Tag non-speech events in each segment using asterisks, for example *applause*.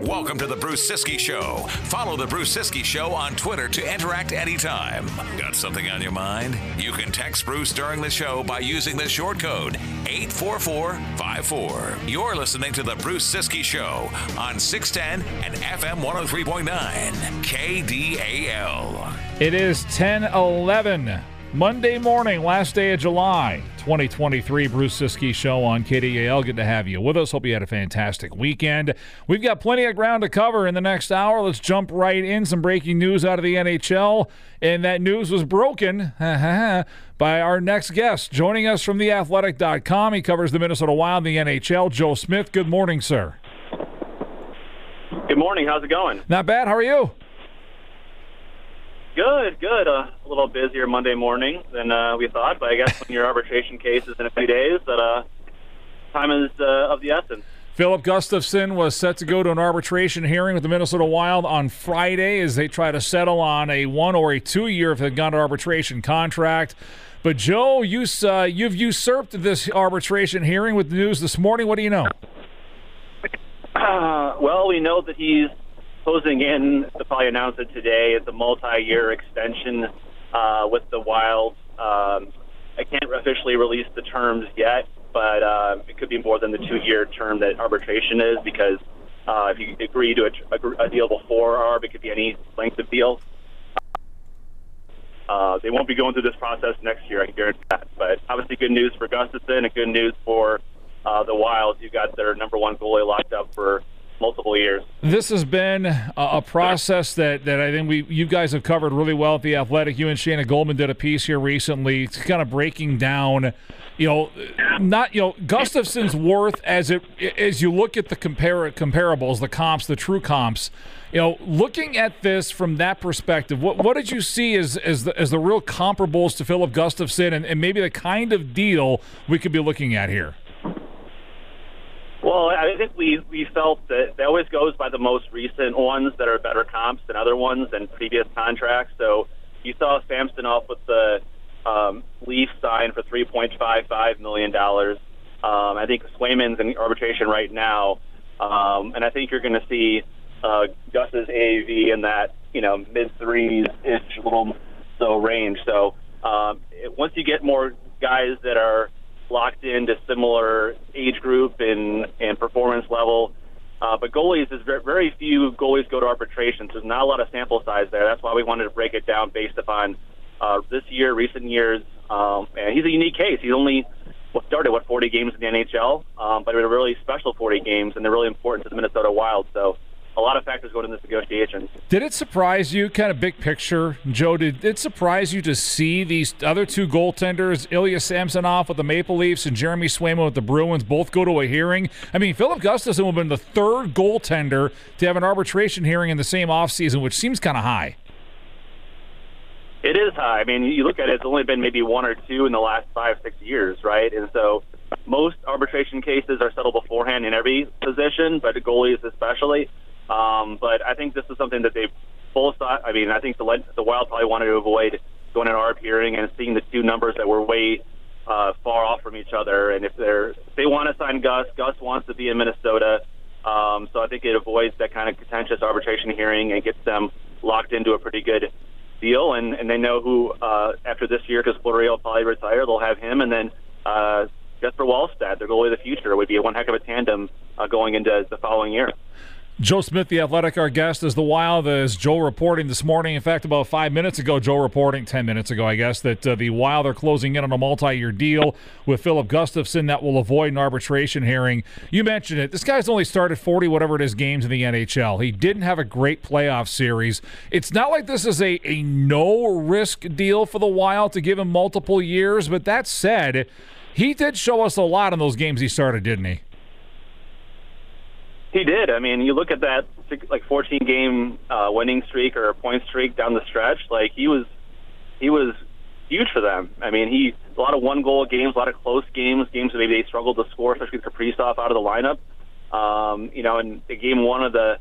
Welcome to the Bruce Ciskie Show. Follow the Bruce Ciskie Show on Twitter to interact anytime. Got something on your mind? You can text Bruce during the show by using the short code 84454. You're listening to the Bruce Ciskie Show on 610 and FM 103.9 KDAL. It is 1011. Monday morning, last day of July, 2023. Bruce Ciskie Show on KDAL. Good to have you with us. Hope you had a fantastic weekend. We've got plenty of ground to cover in the next hour. Let's jump right in. Some breaking news out of the NHL. And that news was broken *laughs* by our next guest. Joining us from theathletic.com, he covers the Minnesota Wild, the NHL. Joe Smith, good morning, sir. Good morning. How's it going? Not bad. How are you? Good, good. Uh, a little busier Monday morning than uh, we thought, but I guess when your arbitration case is in a few days, that uh, time is uh, of the essence. Filip Gustavsson was set to go to an arbitration hearing with the Minnesota Wild on Friday as they try to settle on a one or a two year if they've gone to arbitration contract. But Joe, you, uh, you've usurped this arbitration hearing with the news this morning. What do you know? Uh, well, we know that he's closing in. They'll probably announce it today. It's a multi-year extension uh, with the Wild. Um, I can't officially release the terms yet, but uh, it could be more than the two-year term that arbitration is because uh, if you agree to a, a deal before ARB, it could be any length of deal. Uh, they won't be going through this process next year, I can guarantee that. But obviously, good news for Gustavsson and good news for uh, the Wild. You got their number one goalie locked up for multiple years. This has been a, process that, that I think we you guys have covered really well at the Athletic. You and Shayna Goldman did a piece here recently, kind of breaking down, you know, not you know Gustavsson's worth as it as you look at the compare comparables, the comps, the true comps. You know, looking at this from that perspective, what what did you see as as the, as the real comparables to Filip Gustavsson, and, and maybe the kind of deal we could be looking at here? Well, I think we we felt that that always goes by the most recent ones that are better comps than other ones and previous contracts. So you saw Samsonov with the um, Leaf sign for three point five five million dollars. Um, I think Swayman's in arbitration right now, um, and I think you're going to see uh, Gus's AAV in that you know mid threes ish little so range. So um, once you get more guys that are locked into similar age group and, and performance level. Uh, but goalies is very, very few goalies go to arbitration, so there's not a lot of sample size there. That's why we wanted to break it down based upon uh, this year, recent years. Um, and he's a unique case. He's only started what 40 games in the NHL, um, but it was a really special 40 games, and they're really important to the Minnesota Wild. So a lot of factors go into this negotiation. Did it surprise you, kind of big picture, Joe? Did it surprise you to see these other two goaltenders, Ilya Samsonov with the Maple Leafs and Jeremy Swayman with the Bruins, both go to a hearing? I mean, Filip Gustavsson will have been the third goaltender to have an arbitration hearing in the same offseason, which seems kind of high. It is high. I mean, you look at it; it's only been maybe one or two in the last five, six years, right? And so, most arbitration cases are settled beforehand in every position, but the goalies especially. Um, but I think this is something that they both thought. I mean, I think the the Wild probably wanted to avoid going in our hearing and seeing the two numbers that were way uh, far off from each other. And if they're if they want to sign Gus, Gus wants to be in Minnesota. Um, so I think it avoids that kind of contentious arbitration hearing and gets them locked into a pretty good deal. And, and they know who uh, after this year, because Fleury will probably retire, they'll have him, and then uh, Jesper Wallstedt, their goalie of the future, would be one heck of a tandem uh, going into the following year. Joe Smith, the athletic, our guest, is the Wild. As Joe reporting this morning, in fact, about five minutes ago, Joe reporting, 10 minutes ago, I guess, that uh, the Wild are closing in on a multi year deal with Filip Gustavsson that will avoid an arbitration hearing. You mentioned it. This guy's only started 40, whatever it is, games in the NHL. He didn't have a great playoff series. It's not like this is a, a no risk deal for the Wild to give him multiple years, but that said, he did show us a lot in those games he started, didn't he? He did. I mean, you look at that like 14 game uh, winning streak or point streak down the stretch. Like he was, he was huge for them. I mean, he a lot of one goal games, a lot of close games, games that maybe they struggled to score, especially with Kaprizov out of the lineup. Um, you know, in the game one of the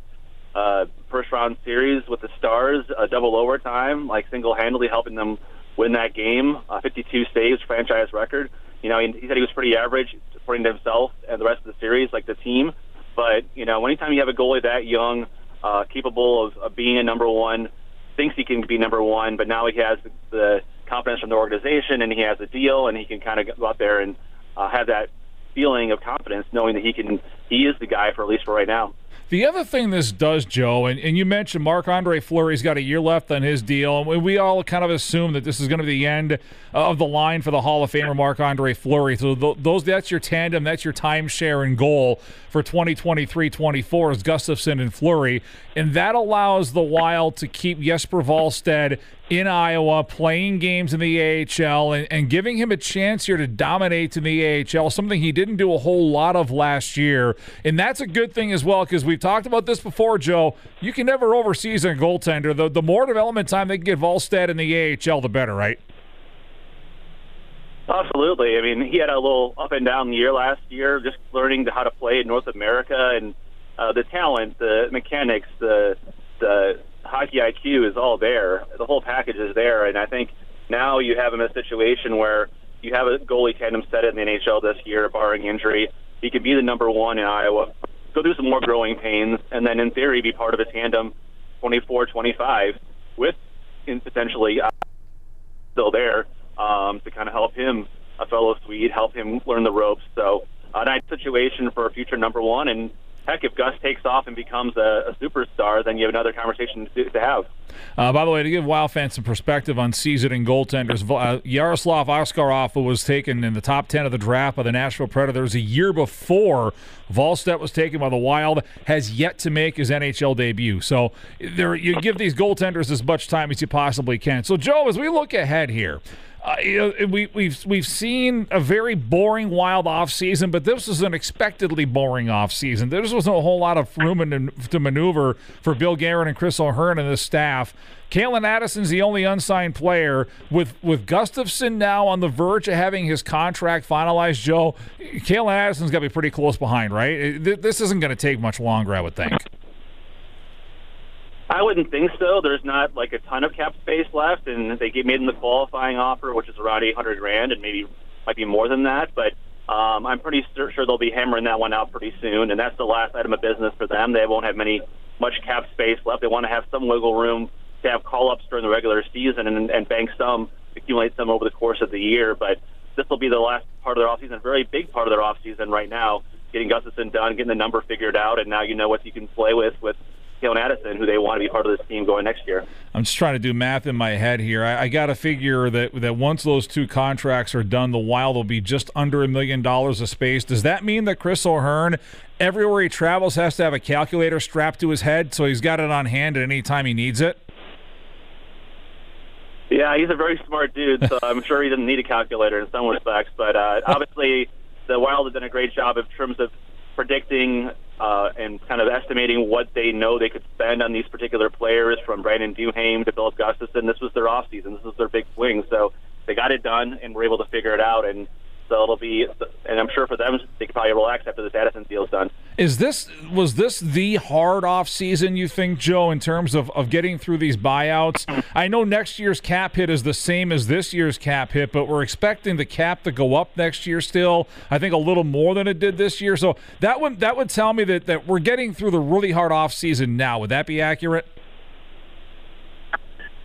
uh, first round series with the Stars, a double overtime, like single handedly helping them win that game. Uh, 52 saves, franchise record. You know, he, he said he was pretty average, according to himself and the rest of the series, like the team. But you know, anytime you have a goalie that young, uh, capable of, of being a number one, thinks he can be number one, but now he has the confidence from the organization and he has a deal and he can kind of go out there and uh, have that feeling of confidence, knowing that he can he is the guy for at least for right now. The other thing this does, Joe, and, and you mentioned Marc Andre Fleury's got a year left on his deal, and we all kind of assume that this is going to be the end uh, of the line for the Hall of Famer Marc Andre Fleury. So those that's your tandem, that's your timeshare and goal for 2023-24 is Gustavsson and Fleury, and that allows the Wild to keep Jesper Wallstedt in Iowa, playing games in the AHL, and, and, giving him a chance here to dominate in the AHL, something he didn't do a whole lot of last year. And that's a good thing as well, because we've talked about this before, Joe. You can never overseason a goaltender. The, the more development time they can get Wallstedt in the AHL, the better, right? Absolutely. I mean, he had a little up and down year last year, just learning how to play in North America and uh, the talent, the mechanics, the the hockey IQ is all there. The whole package is there, and I think now you have him in a situation where you have a goalie tandem set in the NHL this year, barring injury. He could be the number one in Iowa. Go through some more growing pains, and then in theory be part of a tandem 24-25 with in potentially uh, still there um, to kind of help him, a fellow Swede, help him learn the ropes. So a nice situation for a future number one, and heck, if Gus takes off and becomes a, a superstar, then you have another conversation to, to have. Uh, by the way, to give Wild fans some perspective on seasoning goaltenders, uh, Yaroslav Askarov was taken in the top 10 of the draft by the Nashville Predators a year before Wallstedt was taken by the Wild, has yet to make his NHL debut. So there, you give these goaltenders as much time as you possibly can. So, Joe, as we look ahead here, uh, we, we've we've seen a very boring wild off season, but this was an expectedly boring off season. There wasn't a whole lot of room in, to maneuver for Bill Guerin and Chris O'Hearn and the staff. Calen Addison's the only unsigned player. With with Gustavsson now on the verge of having his contract finalized, Joe, Calen Addison's got to be pretty close behind, right? This isn't going to take much longer, I would think. I wouldn't think so. There's not like a ton of cap space left, and they get made them the qualifying offer, which is around 800 grand, and maybe might be more than that. But um, I'm pretty sure they'll be hammering that one out pretty soon, and that's the last item of business for them. They won't have many much cap space left. They want to have some wiggle room to have call-ups during the regular season and, and bank some, accumulate some over the course of the year. But this will be the last part of their offseason, a very big part of their offseason right now, getting Gustavsson done, getting the number figured out, and now you know what you can play with with Calen Addison, who they want to be part of this team going next year. I'm just trying to do math in my head here. I, I got to figure that that once those two contracts are done, the Wild will be just under a million dollars of space. Does that mean that Chris O'Hearn, everywhere he travels, has to have a calculator strapped to his head so he's got it on hand at any time he needs it? Yeah, he's a very smart dude, so I'm sure he doesn't need a calculator in some respects. But uh, obviously, the Wild have done a great job in terms of predicting uh, and kind of estimating what they know they could spend on these particular players, from Brandon Duhaime to Filip Gustavsson. This was their offseason. This was their big swing. So they got it done and were able to figure it out. And so it'll be, and I'm sure for them, they can probably relax after this Addison deal's done. Is this was this the hard off season you think, Joe, in terms of, of getting through these buyouts? I know next year's cap hit is the same as this year's cap hit, but we're expecting the cap to go up next year still. I think a little more than it did this year. So that would that would tell me that, that we're getting through the really hard off season now. Would that be accurate?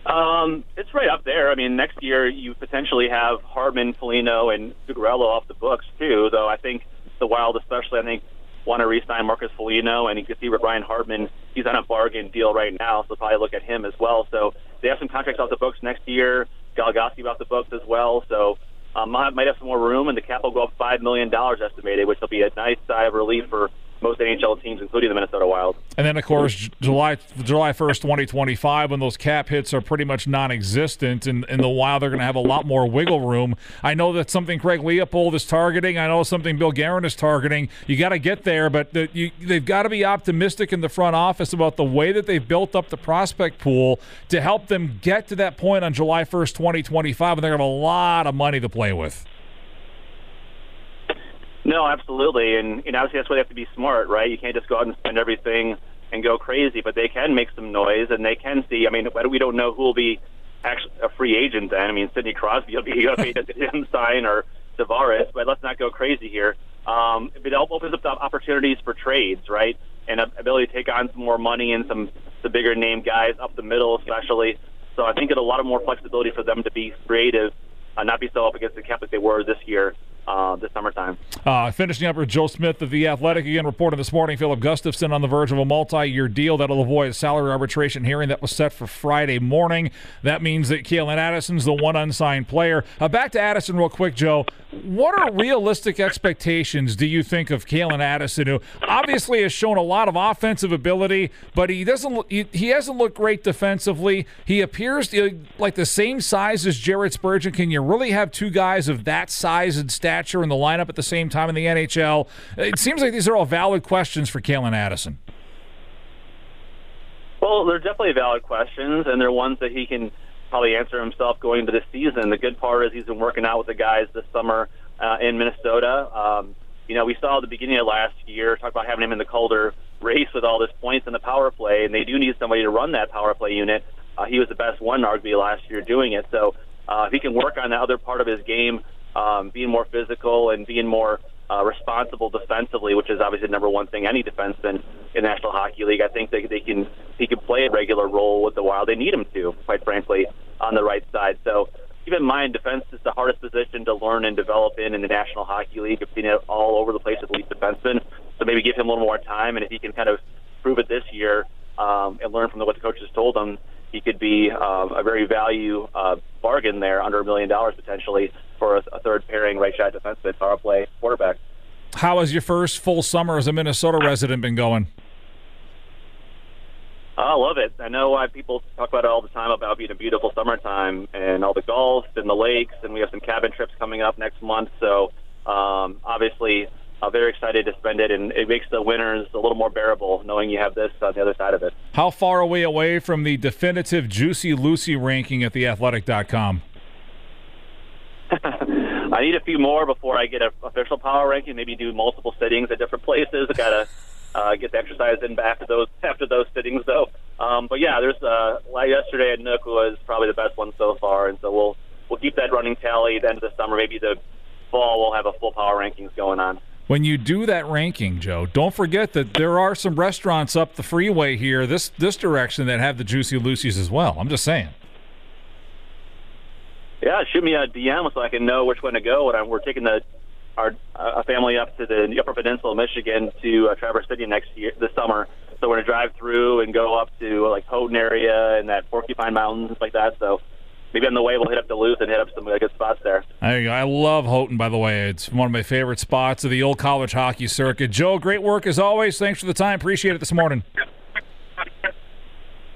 Um, it's right up there. I mean, next year you potentially have Hartman, Foligno, and Zuccarello off the books too. Though I think the Wild, especially, I think want to re-sign Marcus Foligno, and you can see with Ryan Hartman, he's on a bargain deal right now, so probably look at him as well. So they have some contracts off the books next year. Goligoski off the books as well. So um, might have some more room, and the cap will go up five million dollars estimated, which will be a nice sigh of relief for most NHL teams, including the Minnesota Wild. And then, of course, July July first, twenty twenty five, when those cap hits are pretty much non-existent, and in the Wild they're going to have a lot more wiggle room. I know that's something Craig Leopold is targeting. I know something Bill Guerin is targeting. You got to get there, but the, you, they've got to be optimistic in the front office about the way that they've built up the prospect pool to help them get to that point on July first, twenty twenty five, and they're going to have a lot of money to play with. No, absolutely, and know, obviously that's why they have to be smart, right? You can't just go out and spend everything and go crazy, but they can make some noise and they can see. I mean, we don't know who will be actually a free agent. Then I mean, Sidney Crosby will be *laughs* going to him sign or Tavares, but let's not go crazy here. Um, it opens up the opportunities for trades, right? And ability to take on some more money and some the bigger name guys up the middle, especially. So I think it's a lot of more flexibility for them to be creative, uh, not be so up against the cap that they were this year uh, this summertime. Uh, finishing up with Joe Smith of The Athletic again, reporting this morning Filip Gustavsson on the verge of a multi year deal that'll avoid a salary arbitration hearing that was set for Friday morning. That means that Calen Addison's the one unsigned player. Uh, back to Addison, real quick, Joe. What are realistic expectations, do you think, of Calen Addison, who obviously has shown a lot of offensive ability, but he doesn't he, he hasn't looked great defensively. He appears to, like the same size as Jared Spurgeon. Can you really have two guys of that size and stature? Stature in the lineup at the same time in the NHL? It seems like these are all valid questions for Calen Addison. Well, they're definitely valid questions, and they're ones that he can probably answer himself going into the season. The good part is he's been working out with the guys this summer uh, in Minnesota. Um, you know, we saw at the beginning of last year talk about having him in the Calder race with all this points in the power play, and they do need somebody to run that power play unit. Uh, he was the best one arguably last year doing it. So uh, if he can work on that other part of his game um, being more physical and being more uh, responsible defensively, which is obviously the number one thing any defenseman in National Hockey League. I think they, they can he can play a regular role with the Wild. They need him to, quite frankly, on the right side. So keep in mind, defense is the hardest position to learn and develop in in the National Hockey League. I've seen it all over the place with elite defensemen. So maybe give him a little more time, and if he can kind of prove it this year um, and learn from what the coaches told him, he could be um, a very value uh, bargain there, under a million dollars potentially for a, a third pairing right shot defenseman, power play quarterback. How has your first full summer as a Minnesota resident been going? I love it. I know why people talk about it all the time about being a beautiful summertime and all the golf and the lakes, and we have some cabin trips coming up next month. So um, obviously, Very excited to spend it, and it makes the winters a little more bearable knowing you have this on the other side of it. How far are we away from the definitive Juicy Lucy ranking at theathletic.com? *laughs* I need a few more before I get an official power ranking. Maybe do multiple sittings at different places. I gotta *laughs* uh, get the exercise in back after those after those sittings, though. Um, but yeah, there's uh, yesterday at Nook was probably the best one so far, and so we'll we'll keep that running tally. At the end of the summer, maybe the fall, we'll have a full power rankings going on. When you do that ranking, Joe, don't forget that there are some restaurants up the freeway here, this this direction, that have the Juicy Lucy's as well. I'm just saying. Yeah, shoot me a DM so I can know which one to go. I'm, we're taking the our uh, family up to the Upper Peninsula, of Michigan, to uh, Traverse City next year, this summer. So we're gonna drive through and go up to like Houghton area and that Porcupine Mountains and like that. So maybe on the way we'll hit up Duluth and hit up some uh, good spots there. I, I love Houghton, by the way. It's one of my favorite spots of the old college hockey circuit. Joe, great work as always. Thanks for the time. Appreciate it this morning.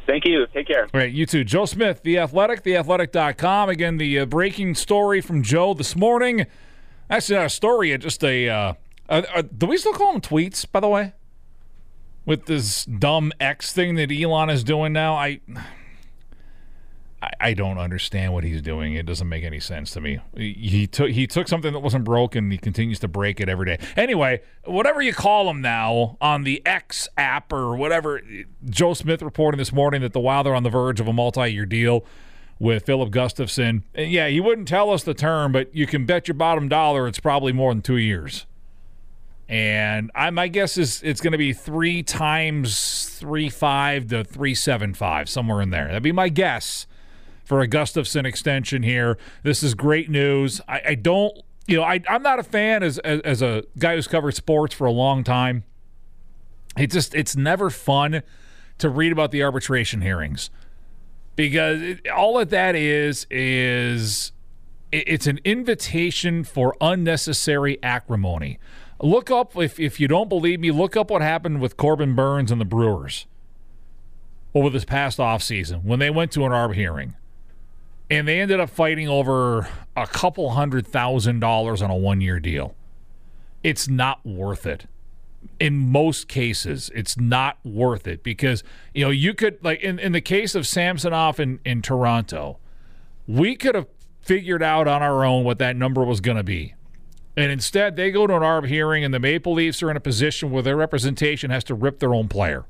Thank you. Take care. All right, you too. Joe Smith, The Athletic, theathletic.com. Again, the uh, breaking story from Joe this morning. Actually, not a story, just a. Uh, uh, uh, do we still call them tweets, by the way? With this dumb X thing that Elon is doing now? I. I, I don't understand what he's doing. It doesn't make any sense to me. He, he took he took something that wasn't broken. He continues to break it every day. Anyway, whatever you call him now on the X app or whatever. Joe Smith reporting this morning that the Wild are on the verge of a multi-year deal with Filip Gustavsson. And yeah, he wouldn't tell us the term, but you can bet your bottom dollar it's probably more than two years. And I, my guess is it's going to be three times three five to three seven five, somewhere in there. That'd be my guess for a Gustavsson extension here. This is great news. I, I don't, you know, I, I'm not a fan as, as, as a guy who's covered sports for a long time. It just it's never fun to read about the arbitration hearings because it, all of that is is it's an invitation for unnecessary acrimony. Look up if if you don't believe me, look up what happened with Corbin Burnes and the Brewers over this past offseason when they went to an arb hearing and they ended up fighting over a couple hundred thousand dollars on a one year deal. It's not worth it. In most cases, it's not worth it because, you know, you could, like in, in the case of Samsonov in, in Toronto, we could have figured out on our own what that number was going to be. And instead, they go to an ARB hearing, and the Maple Leafs are in a position where their representation has to rip their own player.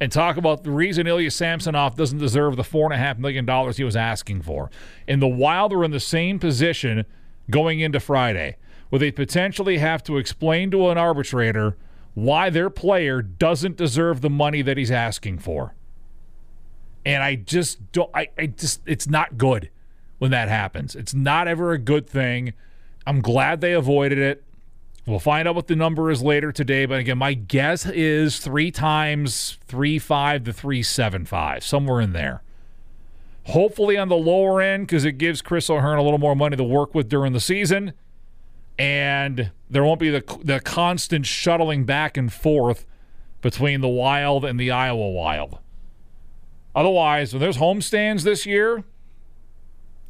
And talk about the reason Ilya Samsonov doesn't deserve the $4.5 million he was asking for. And the Wild are in the same position going into Friday, where they potentially have to explain to an arbitrator why their player doesn't deserve the money that he's asking for. And I just don't, I, I just, it's not good when that happens. It's not ever a good thing. I'm glad they avoided it. We'll find out what the number is later today, but again, my guess is three times three five to three seven five, somewhere in there. Hopefully on the lower end because it gives Chris O'Hearn a little more money to work with during the season, and there won't be the the constant shuttling back and forth between the Wild and the Iowa Wild. Otherwise, when there's homestands this year,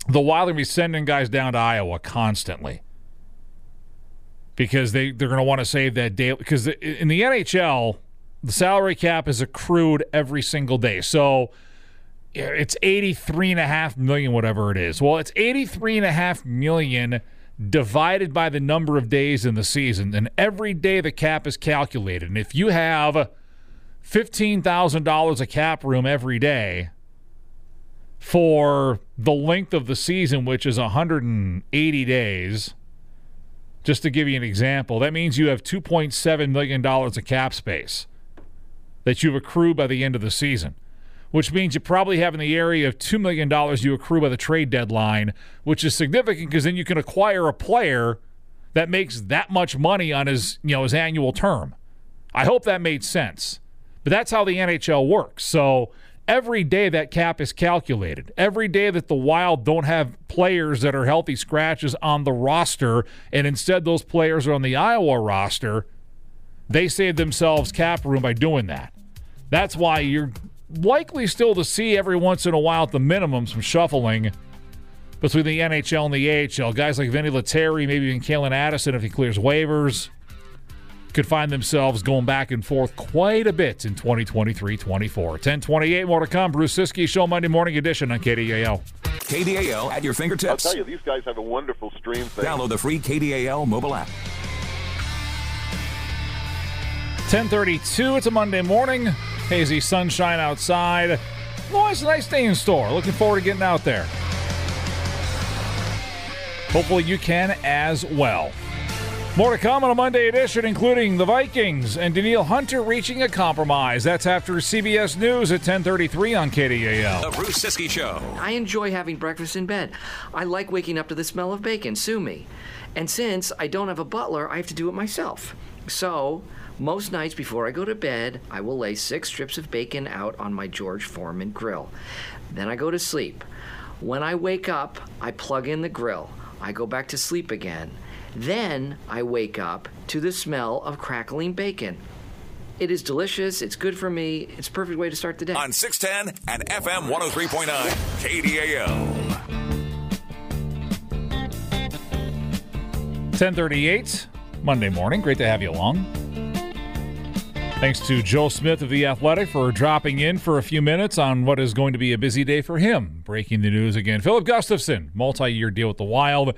the Wild are going to be sending guys down to Iowa constantly because they, they're going to want to save that day. Because in the NHL, the salary cap is accrued every single day. So it's 83 and a half million, whatever it is. Well, it's 83 and a half million divided by the number of days in the season. And every day the cap is calculated. And if you have $15,000 a cap room every day, for the length of the season, which is 180 days, just to give you an example, that means you have $2.7 million of cap space that you've accrued by the end of the season, which means you probably have in the area of $2 million you accrue by the trade deadline, which is significant because then you can acquire a player that makes that much money on his, you know, his annual term. I hope that made sense. But that's how the NHL works. So every day that cap is calculated. Every day that the Wild don't have players that are healthy scratches on the roster, and instead those players are on the Iowa roster, they save themselves cap room by doing that. That's why you're likely still to see every once in a while at the minimum some shuffling between the NHL and the AHL. Guys like Vinny Lettieri, maybe even Calen Addison if he clears waivers could find themselves going back and forth quite a bit in 2023 24. 1028 more to come. Bruce Ciskie Show Monday Morning Edition on KDAL. KDAL at your fingertips. I'll tell you, these guys have a wonderful stream thing. Download the free KDAL mobile app. 1032, it's a Monday morning. Hazy sunshine outside. Oh, it's a nice day in store. Looking forward to getting out there. Hopefully you can as well. More to come on a Monday edition, including the Vikings and Danielle Hunter reaching a compromise. That's after CBS News at 10:33 on KDAL. The Bruce Ciskie Show. I enjoy having breakfast in bed. I like waking up to the smell of bacon. Sue me. And since I don't have a butler, I have to do it myself. So. Most nights before I go to bed, I will lay six strips of bacon out on my George Foreman grill. Then I go to sleep. When I wake up, I plug in the grill. I go back to sleep again. Then I wake up to the smell of crackling bacon. It is delicious. It's good for me. It's a perfect way to start the day. On 610 and FM 103.9 KDAL. 1038, Monday morning. Great to have you along. Thanks to Joe Smith of The Athletic for dropping in for a few minutes on what is going to be a busy day for him. Breaking the news again. Filip Gustavsson, multi year deal with the Wild.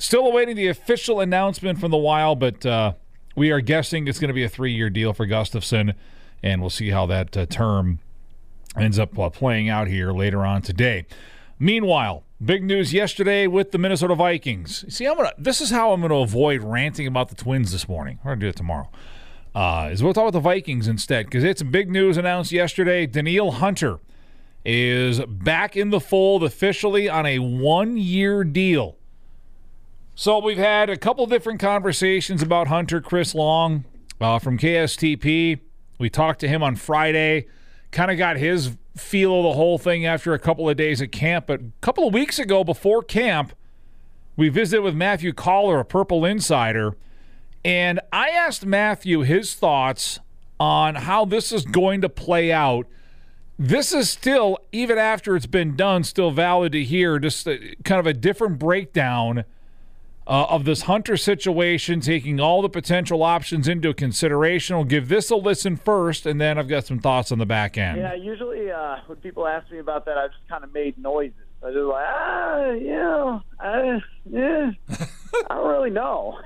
Still awaiting the official announcement from the Wild, but uh, we are guessing it's going to be a three year deal for Gustavsson, and we'll see how that uh, term ends up uh, playing out here later on today. Meanwhile, big news yesterday with the Minnesota Vikings. See, I'm gonna. This is how I'm going to avoid ranting about the Twins this morning. We're going to do it tomorrow. Uh, is we'll talk about the Vikings instead because it's big news announced yesterday. Danielle Hunter is back in the fold officially on a one-year deal so we've had a couple different conversations about Hunter Chris Long uh, from KSTP. We talked to him on Friday, kind of got his feel of the whole thing after a couple of days at camp. But a couple of weeks ago, before camp, we visited with Matthew Coller, a Purple Insider, and I asked Matthew his thoughts on how this is going to play out. This is still, even after it's been done, still valid to hear, just kind of a different breakdown uh, of this Hunter situation, taking all the potential options into consideration. We'll give this a listen first, and then I've got some thoughts on the back end. Yeah, usually uh, when people ask me about that, I've just kind of made noises. I just like, ah, yeah, I, yeah, *laughs* I don't really know.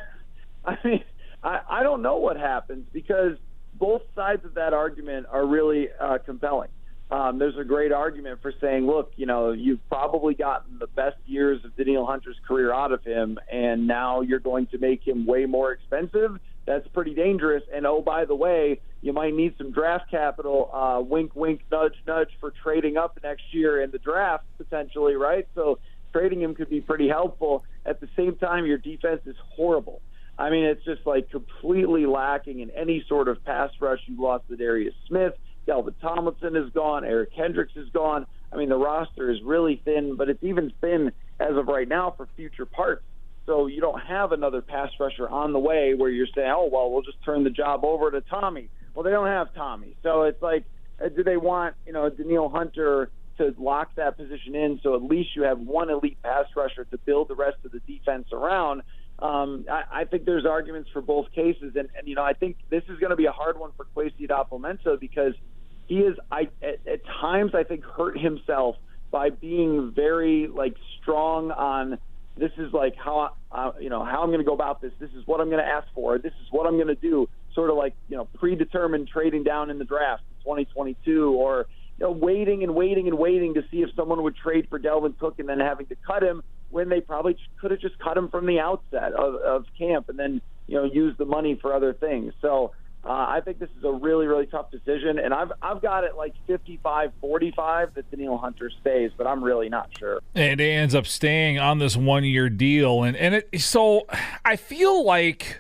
I mean, I, I don't know what happens because both sides of that argument are really uh, compelling. Um, there's a great argument for saying, look, you know, you've probably gotten the best years of Danielle Hunter's career out of him, and now you're going to make him way more expensive. That's pretty dangerous. And oh, by the way, you might need some draft capital. Uh, wink, wink, nudge, nudge for trading up next year in the draft potentially, right? So trading him could be pretty helpful. At the same time, your defense is horrible. I mean, it's just like completely lacking in any sort of pass rush. You lost Za'Darius Smith. Dalvin Tomlinson is gone. Eric Kendricks is gone. I mean, the roster is really thin, but it's even thin as of right now for future parts. So you don't have another pass rusher on the way where you're saying, oh, well, we'll just turn the job over to Tommy. Well, they don't have Tommy. So it's like, uh, do they want, you know, Danielle Hunter to lock that position in so at least you have one elite pass rusher to build the rest of the defense around? Um, I, I think there's arguments for both cases. And, and you know, I think this is going to be a hard one for Kwesi Adofo-Mensah because – he is I at, at times I think hurt himself by being very like strong on this is like how uh, you know how I'm going to go about this. This is what I'm going to ask for. This is what I'm going to do. Sort of like you know predetermined trading down in the draft 2022 or you know waiting and waiting and waiting to see if someone would trade for Dalvin Cook and then having to cut him when they probably could have just cut him from the outset of, of camp and then you know use the money for other things. So uh, I think this is a really, really tough decision, and I've I've got it like 55-45 that Danielle Hunter stays, but I'm really not sure. And it ends up staying on this one-year deal, and and it so I feel like.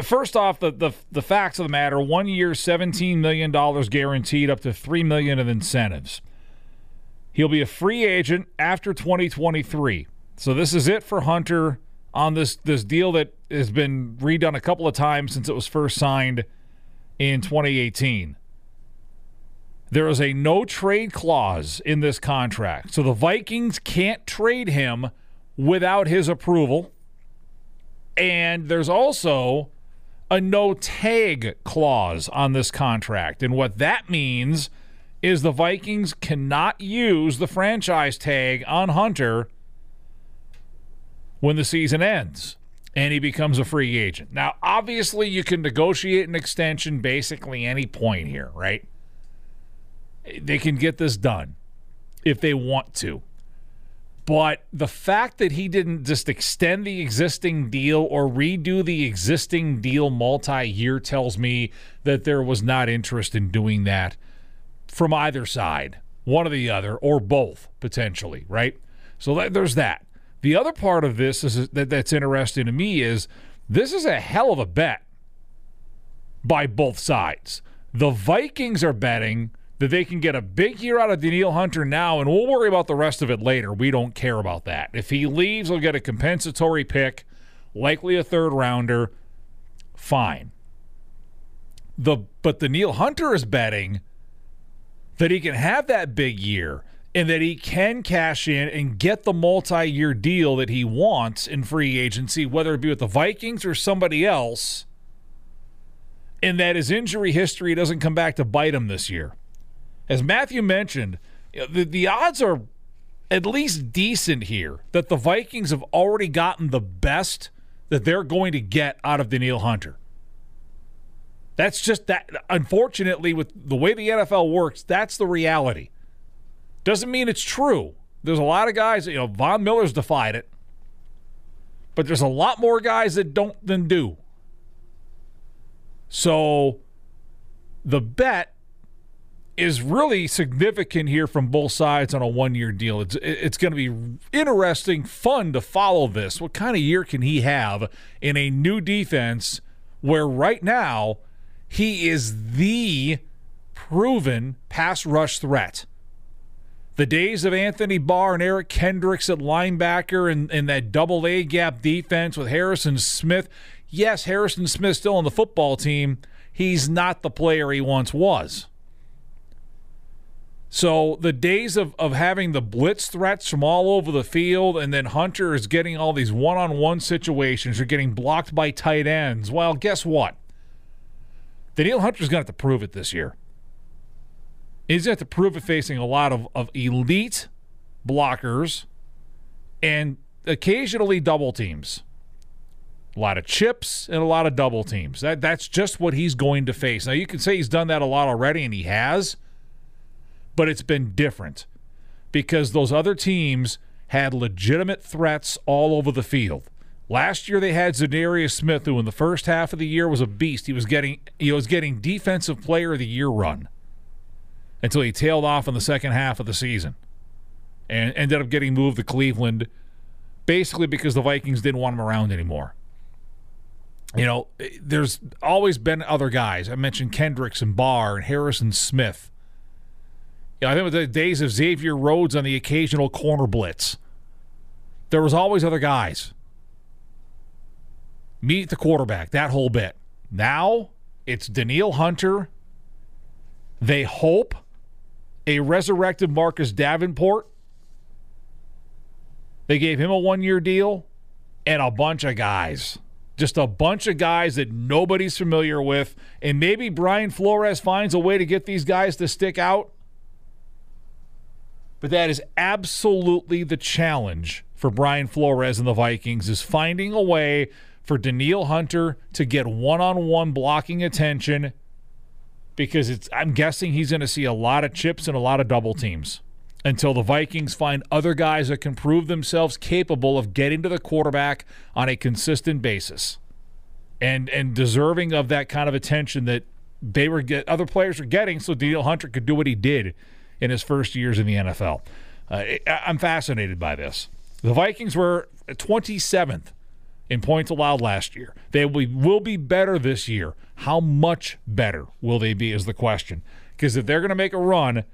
First off, the, the the facts of the matter: one year, seventeen million dollars guaranteed, up to three million of incentives. He'll be a free agent after 2023. So this is it for Hunter on this this deal that has been redone a couple of times since it was first signed in 2018. There is a no trade clause in this contract. So the Vikings can't trade him without his approval. And there's also a no tag clause on this contract. And what that means is the Vikings cannot use the franchise tag on Hunter when the season ends and he becomes a free agent. Now, obviously, you can negotiate an extension basically any point here, right? They can get this done if they want to. But the fact that he didn't just extend the existing deal or redo the existing deal multi year tells me that there was not interest in doing that from either side, one or the other, or both potentially, right? So that, there's that. The other part of this is that that's interesting to me is this is a hell of a bet by both sides. The Vikings are betting that they can get a big year out of Danielle Hunter now, and we'll worry about the rest of it later. We don't care about that. If he leaves, he'll get a compensatory pick, likely a third rounder. Fine. The but Danielle Hunter is betting that he can have that big year and that he can cash in and get the multi year deal that he wants in free agency, whether it be with the Vikings or somebody else, and that his injury history doesn't come back to bite him this year. As Matthew mentioned, the, the odds are at least decent here that the Vikings have already gotten the best that they're going to get out of Danielle Hunter. That's just that. Unfortunately, with the way the NFL works, that's the reality. Doesn't mean it's true. There's a lot of guys, you know, Von Miller's defied it. But there's a lot more guys that don't than do. So the bet is really significant here from both sides on a one year deal. It's, it's going to be interesting, fun to follow this. What kind of year can he have in a new defense where right now he is the proven pass rush threat? the days of Anthony Barr and Eric Kendricks at linebacker and, and that double A gap defense with Harrison Smith. Yes, Harrison Smith still on the football team. He's not the player he once was. So the days of, of having the blitz threats from all over the field and then Hunter is getting all these one on one situations or getting blocked by tight ends. Well, guess what? Danielle Hunter's going to have to prove it this year. He's going to have to prove it facing a lot of, of elite blockers and occasionally double teams. A lot of chips and a lot of double teams. That that's just what he's going to face. Now you can say he's done that a lot already and he has, but it's been different because those other teams had legitimate threats all over the field. Last year they had Za'Darius Smith, who in the first half of the year was a beast. He was getting he was getting defensive player of the year run until he tailed off in the second half of the season and ended up getting moved to Cleveland basically because the Vikings didn't want him around anymore. You know, there's always been other guys. I mentioned Kendricks and Barr and Harrison Smith. You know, I think with the days of Xavier Rhodes on the occasional corner blitz, there was always other guys. Meet the quarterback, that whole bit. Now it's Danielle Hunter. They hope a resurrected Marcus Davenport. They gave him a one year deal and a bunch of guys. Just a bunch of guys that nobody's familiar with. And maybe Brian Flores finds a way to get these guys to stick out. But that is absolutely the challenge for Brian Flores and the Vikings is finding a way for Danielle Hunter to get one-on-one blocking attention because it's I'm guessing he's going to see a lot of chips and a lot of double teams until the Vikings find other guys that can prove themselves capable of getting to the quarterback on a consistent basis and and deserving of that kind of attention that they were get other players are getting so Danielle Hunter could do what he did in his first years in the NFL. Uh, I'm fascinated by this. The Vikings were 27th in points allowed last year. They will be better this year. How much better will they be is the question. Because if they're going to make a run,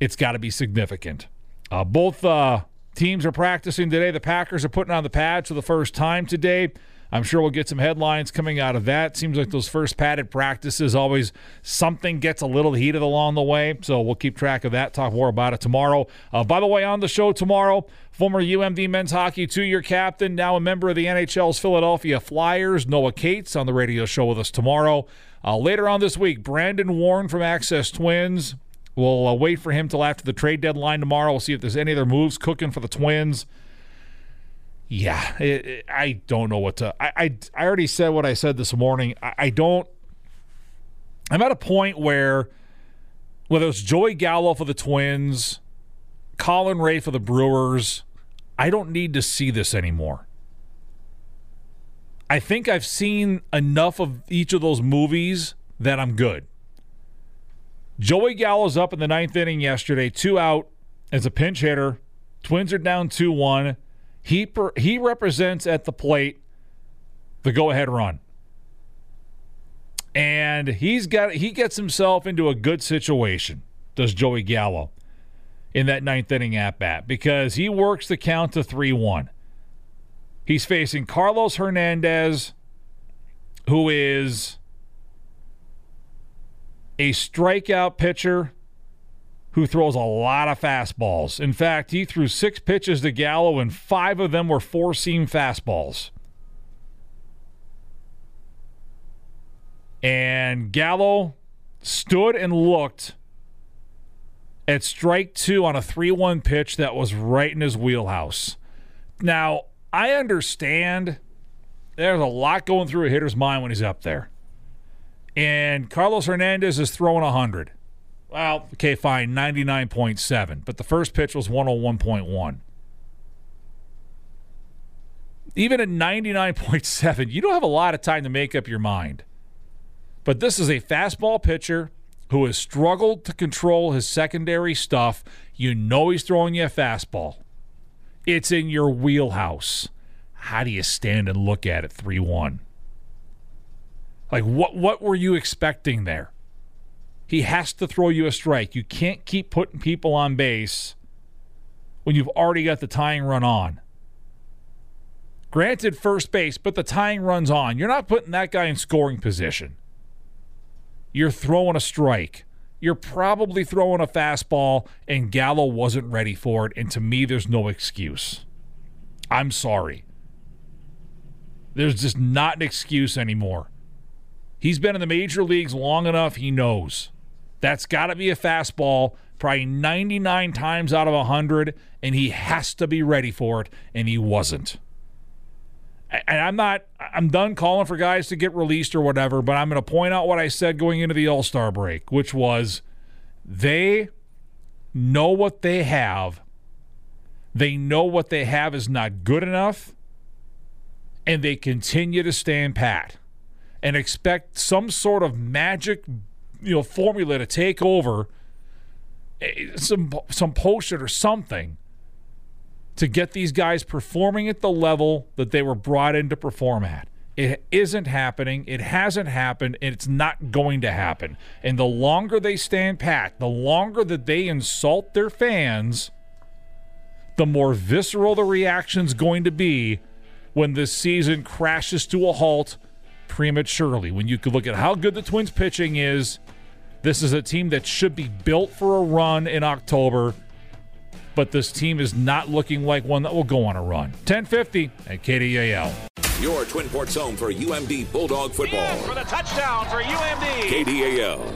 it's got to be significant. Uh, both uh, teams are practicing today. The Packers are putting on the pads for the first time today. I'm sure we'll get some headlines coming out of that. Seems like those first padded practices always something gets a little heated along the way. So we'll keep track of that. Talk more about it tomorrow. Uh, by the way, on the show tomorrow, former UMD men's hockey two-year captain, now a member of the NHL's Philadelphia Flyers, Noah Cates on the radio show with us tomorrow. Uh, later on this week, Brandon Warne from Access Twins. We'll uh, wait for him till after the trade deadline tomorrow. We'll see if there's any other moves cooking for the Twins yeah, it, it, I don't know what to. I, I, I already said what I said this morning. I, I, don't. I'm at a point where whether it's Joey Gallo for the Twins, Colin Rea for the Brewers, I don't need to see this anymore. I think I've seen enough of each of those movies that I'm good. Joey Gallo's up in the ninth inning yesterday, two out as a pinch hitter. Twins are down 2 1. He per, he represents at the plate the go-ahead run. And he's got he gets himself into a good situation, does Joey Gallo, in that ninth inning at bat, because he works the count to 3 1. He's facing Carlos Hernandez, who is a strikeout pitcher who throws a lot of fastballs. In fact, he threw six pitches to Gallo, and five of them were four seam fastballs. And Gallo stood and looked at strike two on a 3 1 pitch that was right in his wheelhouse. Now, I understand there's a lot going through a hitter's mind when he's up there. And Carlos Hernandez is throwing 100. Well, okay, fine, 99.7. But the first pitch was 101.1. Even at 99.7, you don't have a lot of time to make up your mind. But this is a fastball pitcher who has struggled to control his secondary stuff. You know he's throwing you a fastball. It's in your wheelhouse. How do you stand and look at it 3 1? Like, what, what were you expecting there? He has to throw you a strike. You can't keep putting people on base when you've already got the tying run on. Granted, first base, but the tying run's on. You're not putting that guy in scoring position. You're throwing a strike. You're probably throwing a fastball, and Gallo wasn't ready for it. And to me, there's no excuse. I'm sorry. There's just not an excuse anymore. He's been in the major leagues long enough, he knows. That's got to be a fastball, probably 99 times out of 100, and he has to be ready for it, and he wasn't. and I'm not, I'm done calling for guys to get released or whatever, but I'm going to point out what I said going into the All Star break, which was they know what they have. They know what they have is not good enough, and they continue to stand pat and expect some sort of magic, you know, formula to take over, eh, some some potion or something to get these guys performing at the level that they were brought in to perform at. It isn't happening. It hasn't happened. And it's not going to happen. And the longer they stand pat, the longer that they insult their fans, the more visceral the reaction's going to be when this season crashes to a halt prematurely. When you could look at how good the Twins pitching is, this is a team that should be built for a run in October but this team is not looking like one that will go on a run. 1050 at KDAL. Your Twin Ports home for UMD Bulldog football. for the touchdown for UMD. KDAL.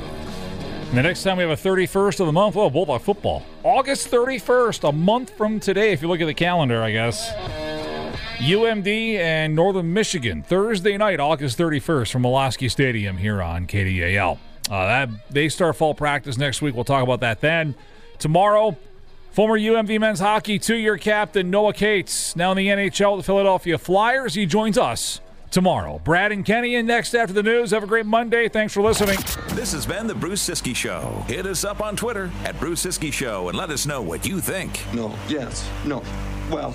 The next time we have a 31st of the month, well, Bulldog football. August 31st, a month from today, if you look at the calendar, I guess. UMD and Northern Michigan, Thursday night, August 31st from Malosky Stadium here on KDAL. Uh, that, they start fall practice next week. We'll talk about that then. Tomorrow, Former UMD men's hockey two year captain Noah Cates, now in the NHL, with the Philadelphia Flyers. He joins us tomorrow. Brad and Kenny in next after the news. Have a great Monday. Thanks for listening. This has been the Bruce Ciskie Show. Hit us up on Twitter at Bruce Ciskie Show and let us know what you think. No, yes, no. Well,